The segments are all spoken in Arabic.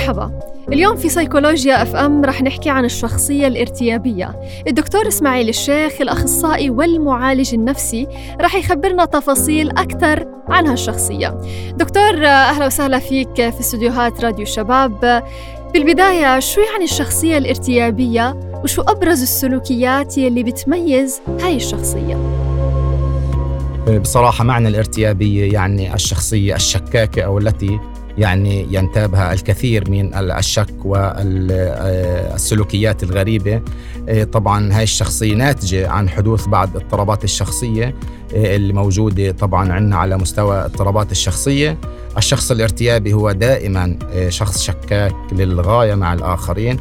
مرحبا. اليوم في سيكولوجيا أف أم رح نحكي عن الشخصية الارتيابية. الدكتور إسماعيل الشيخ الأخصائي والمعالج النفسي رح يخبرنا تفاصيل أكثر عن هالشخصية. دكتور أهلا وسهلا فيك في استديوهات راديو الشباب بالبداية شو يعني الشخصية الارتيابية وشو أبرز السلوكيات يلي بتميز هاي الشخصية؟ بصراحة معنى الارتيابية يعني الشخصية الشكاكة أو التي يعني ينتابها الكثير من الشك والسلوكيات الغريبة. إيه، طبعا هاي الشخصية ناتجة عن حدوث بعض اضطرابات الشخصية إيه، اللي موجودة طبعا عندنا على مستوى اضطرابات الشخصية. الشخص الارتيابي هو دائما شخص شكاك للغاية مع الآخرين.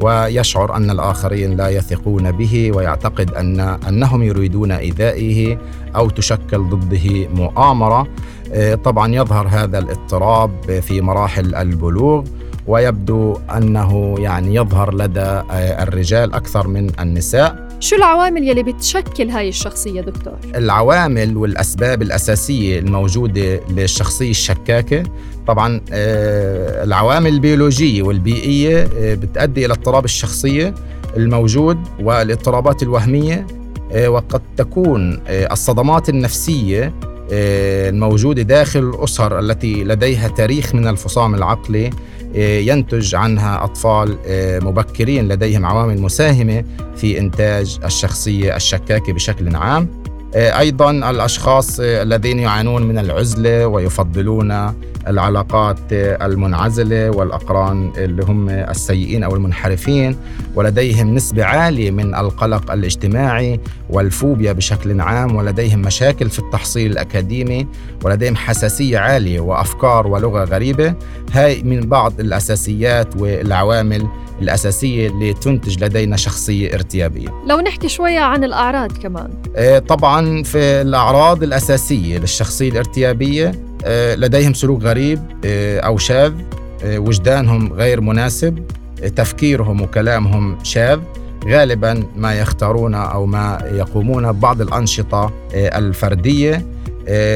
ويشعر أن الآخرين لا يثقون به ويعتقد أن أنهم يريدون إيذائه أو تشكل ضده مؤامرة. آه، طبعا يظهر هذا الاضطراب في مراحل البلوغ ويبدو أنه يعني يظهر لدى آه، الرجال أكثر من النساء. شو العوامل يلي بتشكل هاي الشخصية دكتور؟ العوامل والأسباب الأساسية الموجودة للشخصية الشكاكة طبعا آه، العوامل البيولوجية والبيئية بتؤدي إلى اضطراب الشخصية الموجود والاضطرابات الوهمية وقد تكون الصدمات النفسية آه، الموجودة داخل الأسر التي لديها تاريخ من الفصام العقلي آه، ينتج عنها أطفال آه، مبكرين لديهم عوامل مساهمة في إنتاج الشخصية الشكاكة بشكل عام. أيضا الأشخاص الذين يعانون من العزلة ويفضلون العلاقات المنعزلة والأقران اللي هم السيئين أو المنحرفين ولديهم نسبة عالية من القلق الاجتماعي والفوبيا بشكل عام ولديهم مشاكل في التحصيل الأكاديمي ولديهم حساسية عالية وأفكار ولغة غريبة. هاي من بعض الأساسيات والعوامل الأساسية اللي تنتج لدينا شخصية ارتيابية. لو نحكي شوية عن الأعراض كمان. آه، طبعا في الأعراض الأساسية للشخصية الارتيابية لديهم سلوك غريب آه، أو شاذ وجدانهم غير مناسب تفكيرهم وكلامهم شاذ غالبا ما يختارون أو ما يقومون ببعض الأنشطة الفردية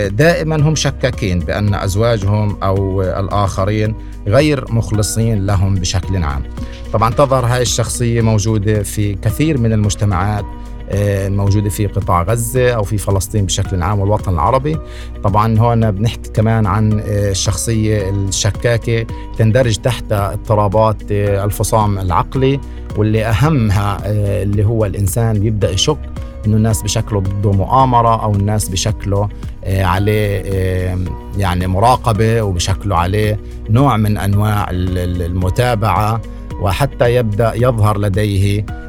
دائما هم شكاكين بأن أزواجهم أو الآخرين غير مخلصين لهم بشكل عام. طبعا تظهر هاي الشخصية موجودة في كثير من المجتمعات الموجودة في قطاع غزة أو في فلسطين بشكل عام والوطن العربي. طبعا هون بنحكي كمان عن الشخصية الشكاكة تندرج تحت اضطرابات الفصام العقلي واللي أهمها اللي هو الإنسان بيبدأ يشك إنه الناس بشكله ضده مؤامرة أو الناس بشكله عليه يعني مراقبة وبشكله عليه نوع من أنواع المتابعة وحتى يبدأ يظهر لديه آه،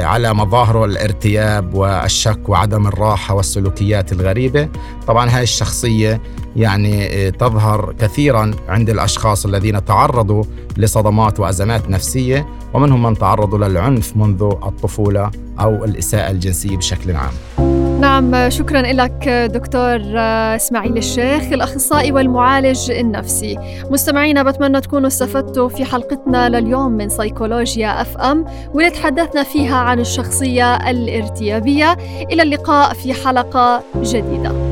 على مظاهره الارتياب والشك وعدم الراحة والسلوكيات الغريبة. طبعا هاي الشخصية يعني آه، تظهر كثيرا عند الأشخاص الذين تعرضوا لصدمات وأزمات نفسية ومنهم من تعرضوا للعنف منذ الطفولة أو الإساءة الجنسية بشكل عام. نعم شكرا لك دكتور إسماعيل الشيخ الأخصائي والمعالج النفسي. مستمعينا بتمنى تكونوا استفدتوا في حلقتنا لليوم من سيكولوجيا أف أم واللي تحدثنا فيها عن الشخصية الارتيابية. إلى اللقاء في حلقة جديدة.